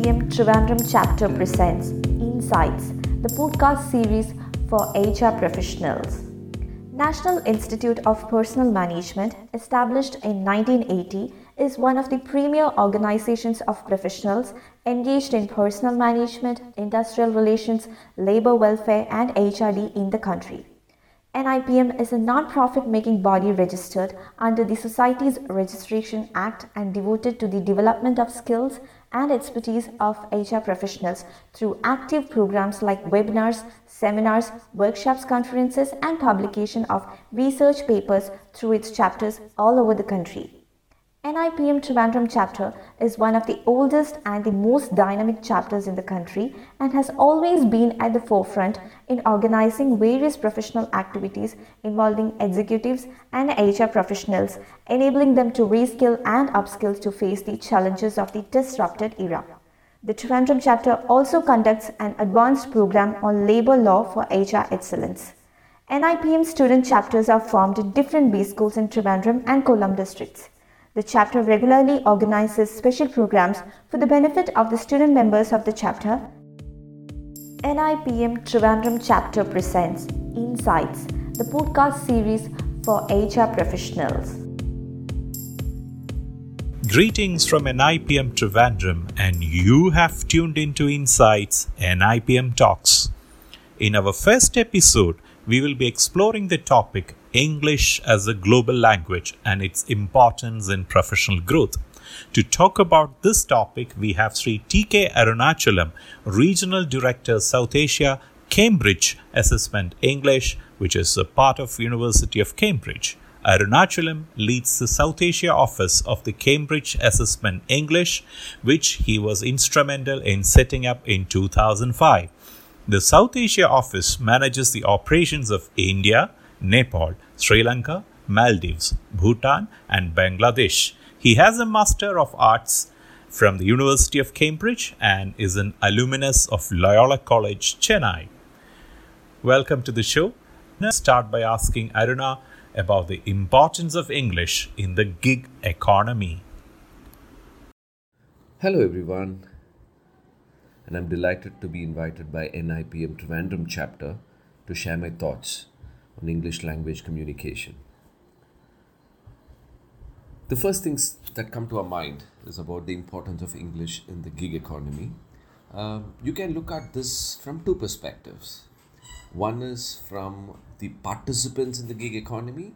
NIPM Trivandrum chapter presents Insights, the podcast series for HR professionals. National Institute of Personnel Management, established in 1980, is one of the premier organizations of professionals engaged in personnel management, industrial relations, labor welfare, and HRD in the country. NIPM is a non-profit making body registered under the Societies Registration Act and devoted to the development of skills and expertise of HR professionals through active programs like webinars, seminars, workshops, conferences and publication of research papers through its chapters all over the country. NIPM Trivandrum chapter is one of the oldest and the most dynamic chapters in the country and has always been at the forefront in organizing various professional activities involving executives and HR professionals, enabling them to reskill and upskill to face the challenges of the disrupted era. The Trivandrum chapter also conducts an advanced program on labor law for HR excellence. NIPM student chapters are formed in different B schools in Trivandrum and Kollam districts. The chapter regularly organizes special programs for the benefit of the student members of the chapter. NIPM Trivandrum chapter presents Insights, the podcast series for HR professionals. Greetings from NIPM Trivandrum, and you have tuned into Insights NIPM Talks. In our first episode, we will be exploring the topic English as a global language and its importance in professional growth. To talk about this topic, we have Sri TK Arunachalam, Regional Director, South Asia, Cambridge Assessment English, which is a part of University of Cambridge. Arunachalam leads the South Asia office of the Cambridge Assessment English, which he was instrumental in setting up in 2005. The South Asia office manages the operations of India, Nepal, Sri Lanka, Maldives, Bhutan, and Bangladesh. He has a Master of Arts from the University of Cambridge and is an alumnus of Loyola College, Chennai. Welcome to the show. Let's start by asking Aruna about the importance of English in the gig economy. Hello, everyone, and I'm delighted to be invited by NIPM Trivandrum chapter to share my thoughts on English language communication. The first things that come to our mind is about the importance of English in the gig economy. Um, you can look at this from two perspectives. One is from the participants in the gig economy,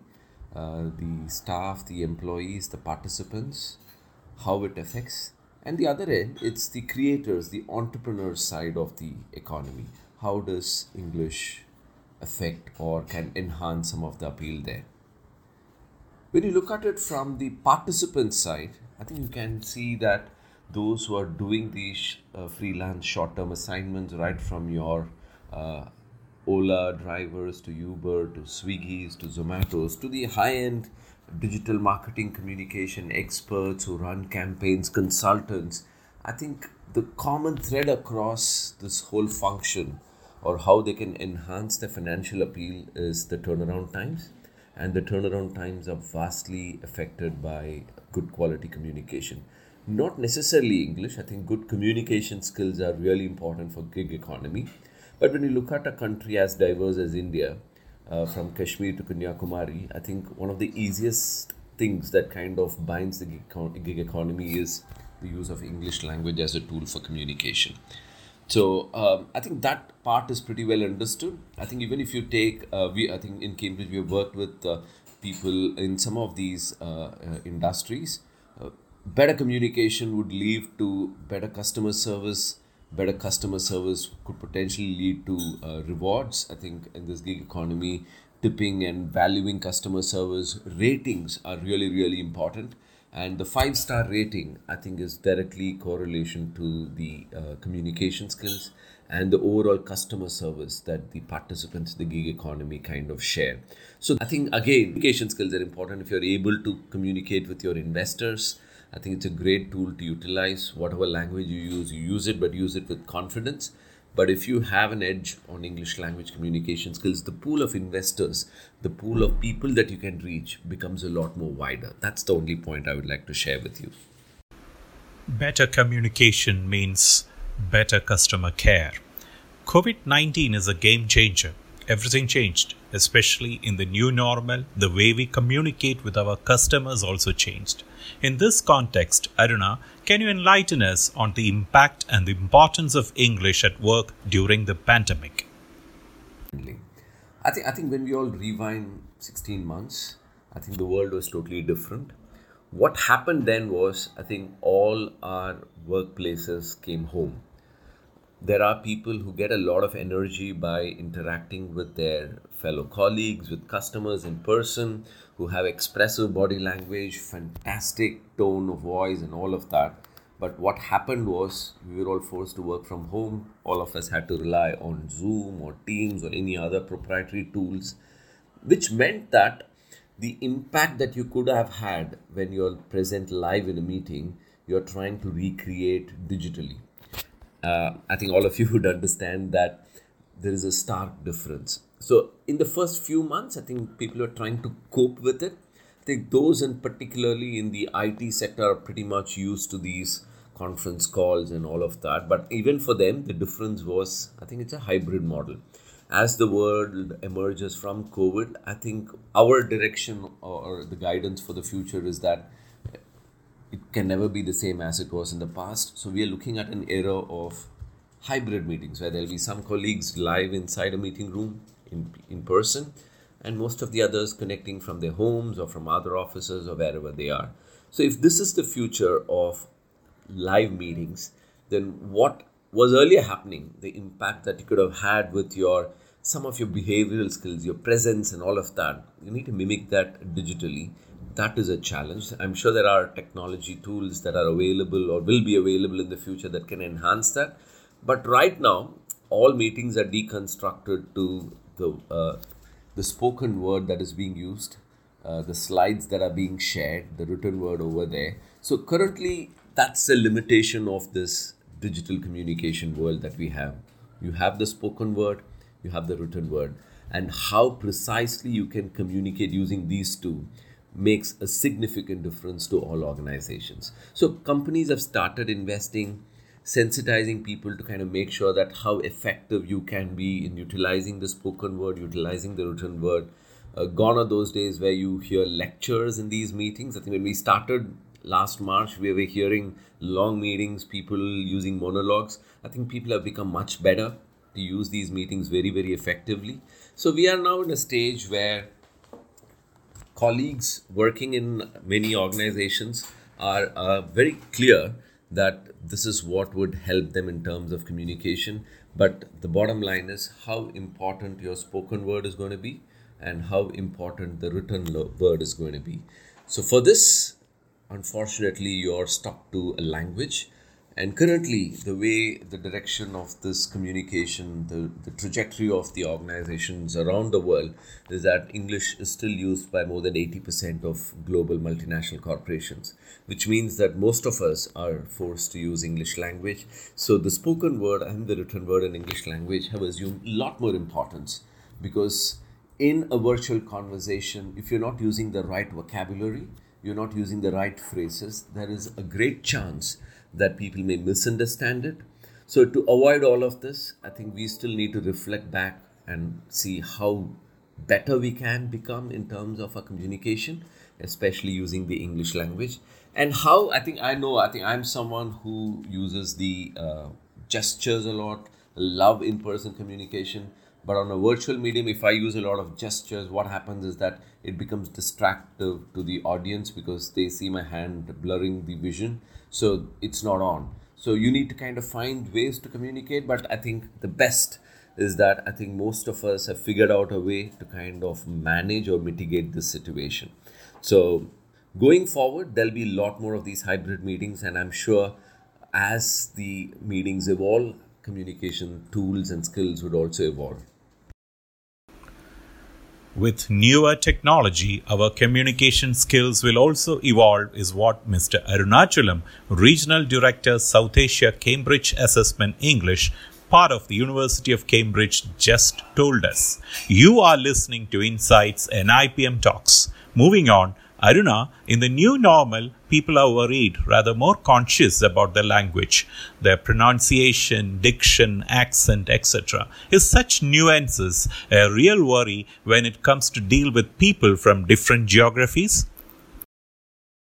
uh, the staff, the employees, the participants, how it affects. And the other end, it's the creators, the entrepreneurs side of the economy. How does English affect or can enhance some of the appeal there? When you look at it from the participant side, I think you can see that those who are doing these uh, freelance short term assignments, right from your uh, Ola drivers to Uber to Swiggy's to Zomato's to the high end digital marketing communication experts who run campaigns, consultants. I think the common thread across this whole function or how they can enhance their financial appeal is the turnaround times. And the turnaround times are vastly affected by good quality communication. Not necessarily English, I think good communication skills are really important for gig economy. But when you look at a country as diverse as India, uh, from Kashmir to Kanyakumari, I think one of the easiest things that kind of binds the gig, economy is the use of English language as a tool for communication. So um, I think that part is pretty well understood. I think even if you take, uh, we I think in Cambridge we have worked with uh, people in some of these uh, uh industries. Uh, better communication would lead to better customer service. Better customer service could potentially lead to uh, rewards. I think in this gig economy, tipping and valuing customer service ratings are really really important and the five star rating i think is directly correlation to the uh, communication skills and the overall customer service that the participants the gig economy kind of share. So i think again communication skills are important. If you're able to communicate with your investors i think it's a great tool to utilize. Whatever language you use you use it but use it with confidence but if you have an edge on English language communication skills, the pool of investors, the pool of people that you can reach becomes a lot more wider. That's the only point I would like to share with you. Better communication means better customer care. COVID 19 is a game changer. Everything changed, especially in the new normal. The way we communicate with our customers also changed. In this context, Aruna, can you enlighten us on the impact and the importance of English at work during the pandemic? I think I think when we all rewind 16 months, I think the world was totally different. What happened then was I think all our workplaces came home there are people who get a lot of energy by interacting with their fellow colleagues, with customers in person, who have expressive body language, fantastic tone of voice, and all of that. But what happened was we were all forced to work from home. All of us had to rely on Zoom or Teams or any other proprietary tools, which meant that the impact that you could have had when you're present live in a meeting, you're trying to recreate digitally uh, I think all of you would understand that there is a stark difference. So, in the first few months, I think people are trying to cope with it. I think those, in particularly in the IT sector, are pretty much used to these conference calls and all of that. But even for them, the difference was I think it's a hybrid model. As the world emerges from COVID, I think our direction or the guidance for the future is that it can never be the same as it was in the past. So we are looking at an era of hybrid meetings where there'll be some colleagues live inside a meeting room in, in person and most of the others connecting from their homes or from other offices or wherever they are. So if this is the future of live meetings, then what was earlier happening, the impact that you could have had with your some of your behavioral skills, your presence and all of that, you need to mimic that digitally that is a challenge. I'm sure there are technology tools that are available or will be available in the future that can enhance that. But right now, all meetings are deconstructed to the uh, the spoken word that is being used, uh, the slides that are being shared, the written word over there. So currently, that's the limitation of this digital communication world that we have. You have the spoken word, you have the written word, and how precisely you can communicate using these two makes a significant difference to all organizations. So companies have started investing, sensitizing people to kind of make sure that how effective you can be in utilizing the spoken word, utilizing the written word. Uh, gone are those days where you hear lectures in these meetings. I think when we started last March, we were hearing long meetings, people using monologues. I think people have become much better to use these meetings very, very effectively. So we are now in a stage where colleagues working in many organizations are uh, very clear that this is what would help them in terms of communication. But the bottom line is how important your spoken word is going to be and how important the written word is going to be. So, for this, unfortunately, you're stuck to a language and currently, the way the direction of this communication, the, the trajectory of the organizations around the world is that English is still used by more than 80% of global multinational corporations, which means that most of us are forced to use English language. So the spoken word and the written word in English language have assumed a lot more importance because in a virtual conversation, if you're not using the right vocabulary, you're not using the right phrases, there is a great chance that people may misunderstand it. So, to avoid all of this, I think we still need to reflect back and see how better we can become in terms of our communication, especially using the English language. And how I think I know, I think I'm someone who uses the uh, gestures a lot, love in person communication. But on a virtual medium, if I use a lot of gestures, what happens is that it becomes distractive to the audience because they see my hand blurring the vision. So it's not on. So you need to kind of find ways to communicate but i think the best is that i think most of us have figured out a way to kind of manage or mitigate this situation. So going forward there'll be a lot more of these hybrid meetings and i'm sure as the meetings evolve communication tools and skills would also evolve with newer technology, our communication skills will also evolve, is what Mr. Arunachalam, Regional Director, South Asia Cambridge Assessment English, part of the University of Cambridge, just told us. You are listening to Insights NIPM Talks. Moving on, Aruna, in the new normal, people are worried, rather more conscious about their language, their pronunciation, diction, accent, etc. Is such nuances a real worry when it comes to deal with people from different geographies?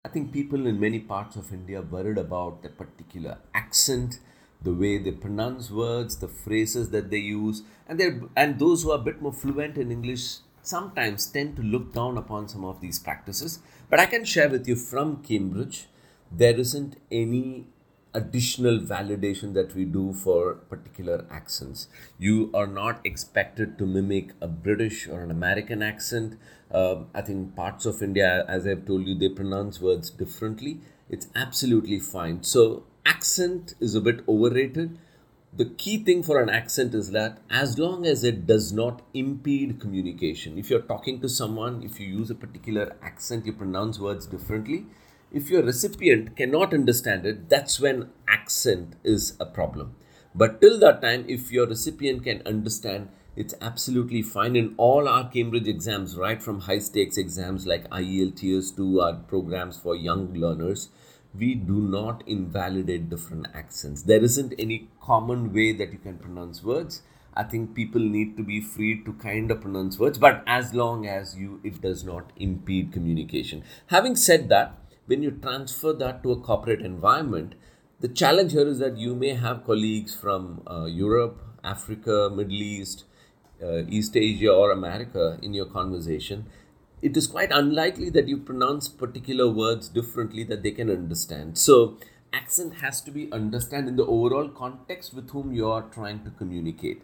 I think people in many parts of India worried about a particular accent, the way they pronounce words, the phrases that they use, and they and those who are a bit more fluent in English sometimes tend to look down upon some of these practices. But I can share with you from Cambridge, there isn't any additional validation that we do for particular accents. You are not expected to mimic a British or an American accent. Uh, I think parts of India, as I've told you, they pronounce words differently. It's absolutely fine. So, accent is a bit overrated. The key thing for an accent is that as long as it does not impede communication, if you're talking to someone, if you use a particular accent, you pronounce words differently, if your recipient cannot understand it, that's when accent is a problem. But till that time, if your recipient can understand, it's absolutely fine. In all our Cambridge exams, right from high stakes exams like IELTS to our programs for young learners, we do not invalidate different accents. There isn't any common way that you can pronounce words. I think people need to be free to kind of pronounce words, but as long as you it does not impede communication. Having said that, when you transfer that to a corporate environment, the challenge here is that you may have colleagues from uh, Europe, Africa, Middle East, uh, East Asia, or America in your conversation. It is quite unlikely that you pronounce particular words differently that they can understand. So, accent has to be understood in the overall context with whom you are trying to communicate.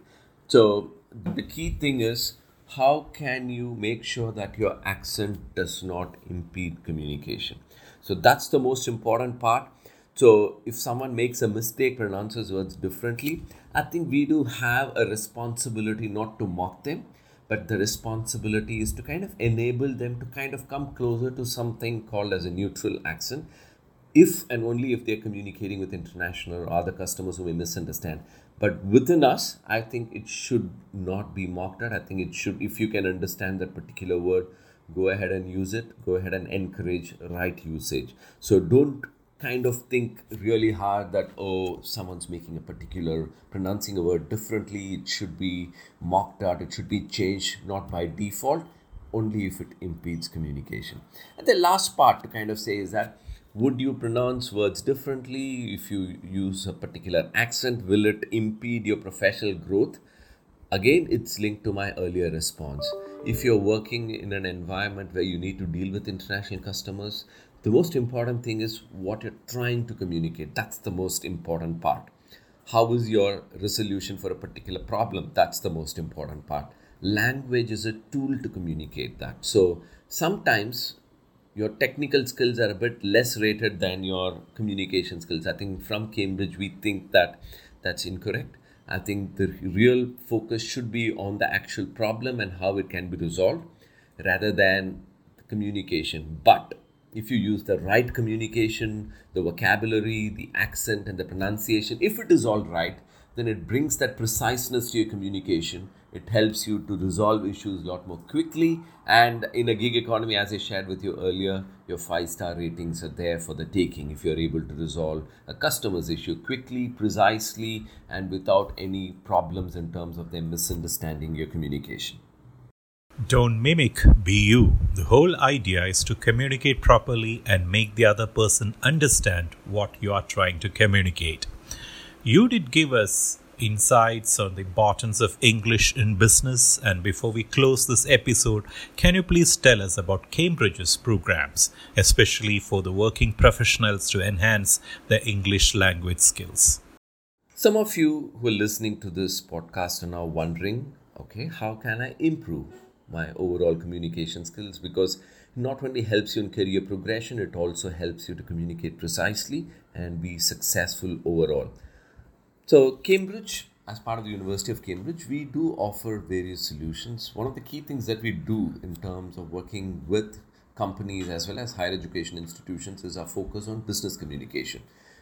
So, the key thing is how can you make sure that your accent does not impede communication? So that's the most important part. So if someone makes a mistake, pronounces words differently, I think we do have a responsibility not to mock them, but the responsibility is to kind of enable them to kind of come closer to something called as a neutral accent if and only if they're communicating with international or other customers who may misunderstand. But within us, I think it should not be mocked at. I think it should, if you can understand that particular word, go ahead and use it go ahead and encourage right usage so don't kind of think really hard that oh someone's making a particular pronouncing a word differently it should be mocked out it should be changed not by default only if it impedes communication. And the last part to kind of say is that would you pronounce words differently if you use a particular accent? Will it impede your professional growth? Again it's linked to my earlier response. If you're working in an environment where you need to deal with international customers, the most important thing is what you're trying to communicate. That's the most important part. How is your resolution for a particular problem? That's the most important part. Language is a tool to communicate that. So sometimes your technical skills are a bit less rated than your communication skills. I think from Cambridge, we think that that's incorrect I think the real focus should be on the actual problem and how it can be resolved rather than communication. But if you use the right communication, the vocabulary, the accent, and the pronunciation, if it is all right, then it brings that preciseness to your communication. It helps you to resolve issues a lot more quickly. And in a gig economy, as I shared with you earlier, your five star ratings are there for the taking if you're able to resolve a customer's issue quickly, precisely, and without any problems in terms of them misunderstanding your communication. Don't mimic, be you. The whole idea is to communicate properly and make the other person understand what you are trying to communicate. You did give us insights on the importance of English in business. And before we close this episode, can you please tell us about Cambridge's programs, especially for the working professionals to enhance their English language skills? Some of you who are listening to this podcast are now wondering okay, how can I improve my overall communication skills? Because not only helps you in career progression, it also helps you to communicate precisely and be successful overall. So, Cambridge, as part of the University of Cambridge, we do offer various solutions. One of the key things that we do in terms of working with companies as well as higher education institutions is our focus on business communication.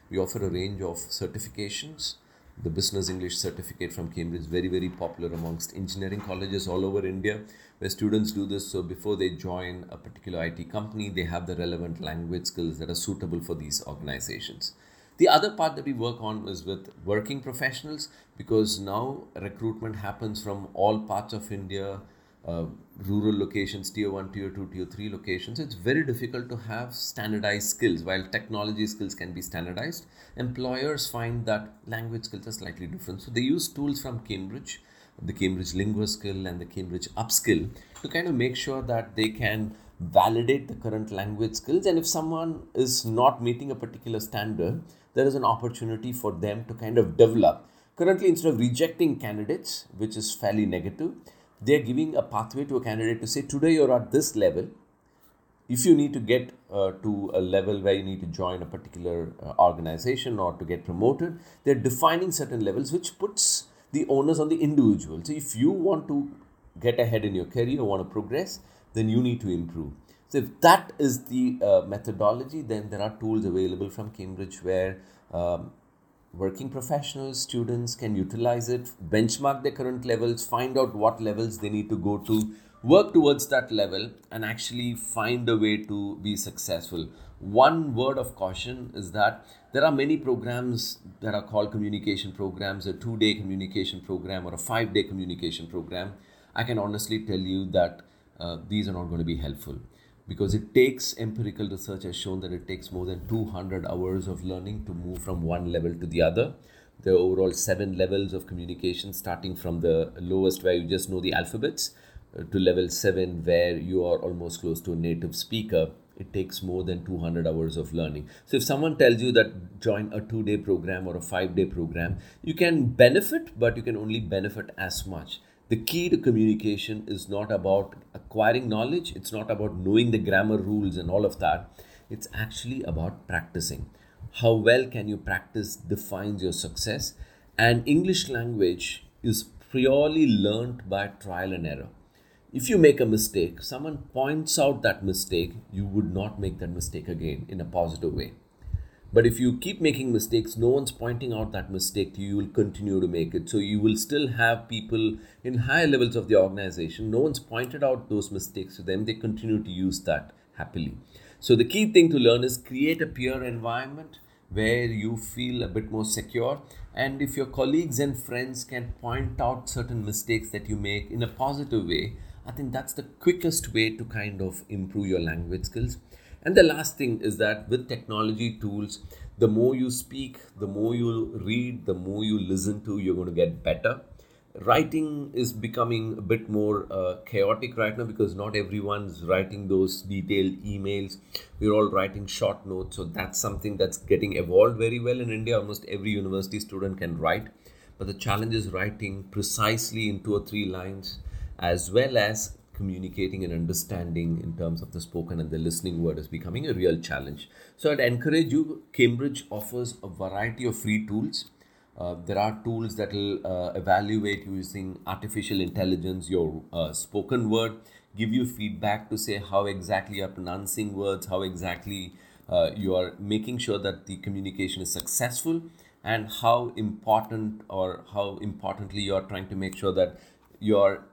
We offer a range of certifications the business English certificate from Cambridge, is very, very popular amongst engineering colleges all over India, where students do this. So before they join a particular IT company, they have the relevant language skills that are suitable for these organizations. The other part that we work on is with working professionals because now recruitment happens from all parts of India, uh, rural locations, tier 1, tier 2, tier 3 locations, it's very difficult to have standardized skills. While technology skills can be standardized, employers find that language skills are slightly different. So they use tools from Cambridge, the Cambridge LinguaSkill and the Cambridge Upskill to kind of make sure that they can validate the current language skills. And if someone is not meeting a particular standard, there is an opportunity for them to kind of develop. Currently, instead of rejecting candidates, which is fairly negative, they're giving a pathway to a candidate to say today you're at this level. If you need to get uh, to a level where you need to join a particular uh, organization or to get promoted they're defining certain levels which puts the onus on the individual. So if you want to get ahead in your career want to progress then you need to improve. So if that is the uh, methodology then there are tools available from cambridge where um, working professionals, students can utilize it, benchmark their current levels, find out what levels they need to go to, work towards that level, and actually find a way to be successful. One word of caution is that there are many programs that are called communication programs, a two day communication program or a five day communication program. I can honestly tell you that uh, these are not going to be helpful because it takes empirical research has shown that it takes more than 200 hours of learning to move from one level to the other. There are overall seven levels of communication starting from the lowest where you just know the alphabets uh, to level 7 where you are almost close to a native speaker it takes more than 200 hours of learning. So if someone tells you that join a 2 day program or a 5 day program you can benefit but you can only benefit as much the key to communication is not about acquiring knowledge, it's not about knowing the grammar rules and all of that. It's actually about practicing. How well can you practice defines your success. And English language is purely learnt by trial and error. If you make a mistake, someone points out that mistake, you would not make that mistake again in a positive way. But if you keep making mistakes, no one's pointing out that mistake to you, you will continue to make it. So you will still have people in higher levels of the organization. No one's pointed out those mistakes to them. They continue to use that happily. So the key thing to learn is create a peer environment where you feel a bit more secure. And if your colleagues and friends can point out certain mistakes that you make in a positive way, I think that's the quickest way to kind of improve your language skills. And the last thing is that with technology tools, the more you speak, the more you read, the more you listen to, you're going to get better. Writing is becoming a bit more uh, chaotic right now because not everyone's writing those detailed emails. We're all writing short notes, so that's something that's getting evolved very well in India. Almost every university student can write, but the challenge is writing precisely in two or three lines, as well as communicating and understanding in terms of the spoken and the listening word is becoming a real challenge. So I'd encourage you. Cambridge offers a variety of free tools. Uh, there are tools that will uh, evaluate using artificial intelligence your uh, spoken word, give you feedback to say how exactly you're pronouncing words, how exactly uh, you are making sure that the communication is successful, and how important or how importantly you are trying to make sure that you're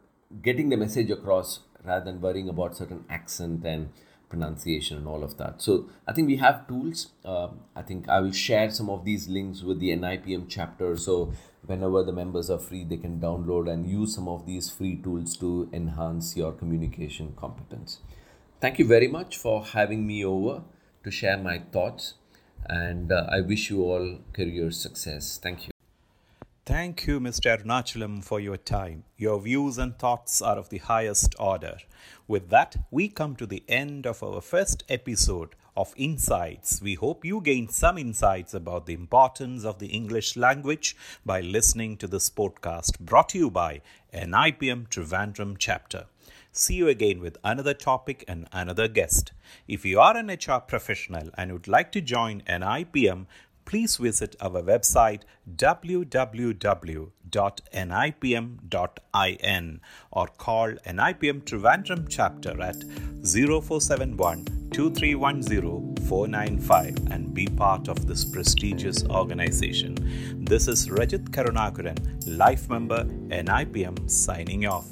getting the message across rather than worrying about certain accent and pronunciation and all of that. So I think we have tools. Uh, I think I will share some of these links with the NIPM chapter. So whenever the members are free, they can download and use some of these free tools to enhance your communication competence. Thank you very much for having me over to share my thoughts. And uh, I wish you all career success. Thank you. Thank you, Mr. Arunachalam, for your time. Your views and thoughts are of the highest order. With that, we come to the end of our first episode of Insights. We hope you gained some insights about the importance of the English language by listening to this podcast brought to you by NIPM Trivandrum chapter. See you again with another topic and another guest. If you are an HR professional and would like to join NIPM, please visit our website www.nipm.in or call NIPM Trivandrum chapter at 0471 2310 495 and be part of this prestigious organization. This is Rajit Karunakaran, life member NIPM, signing off.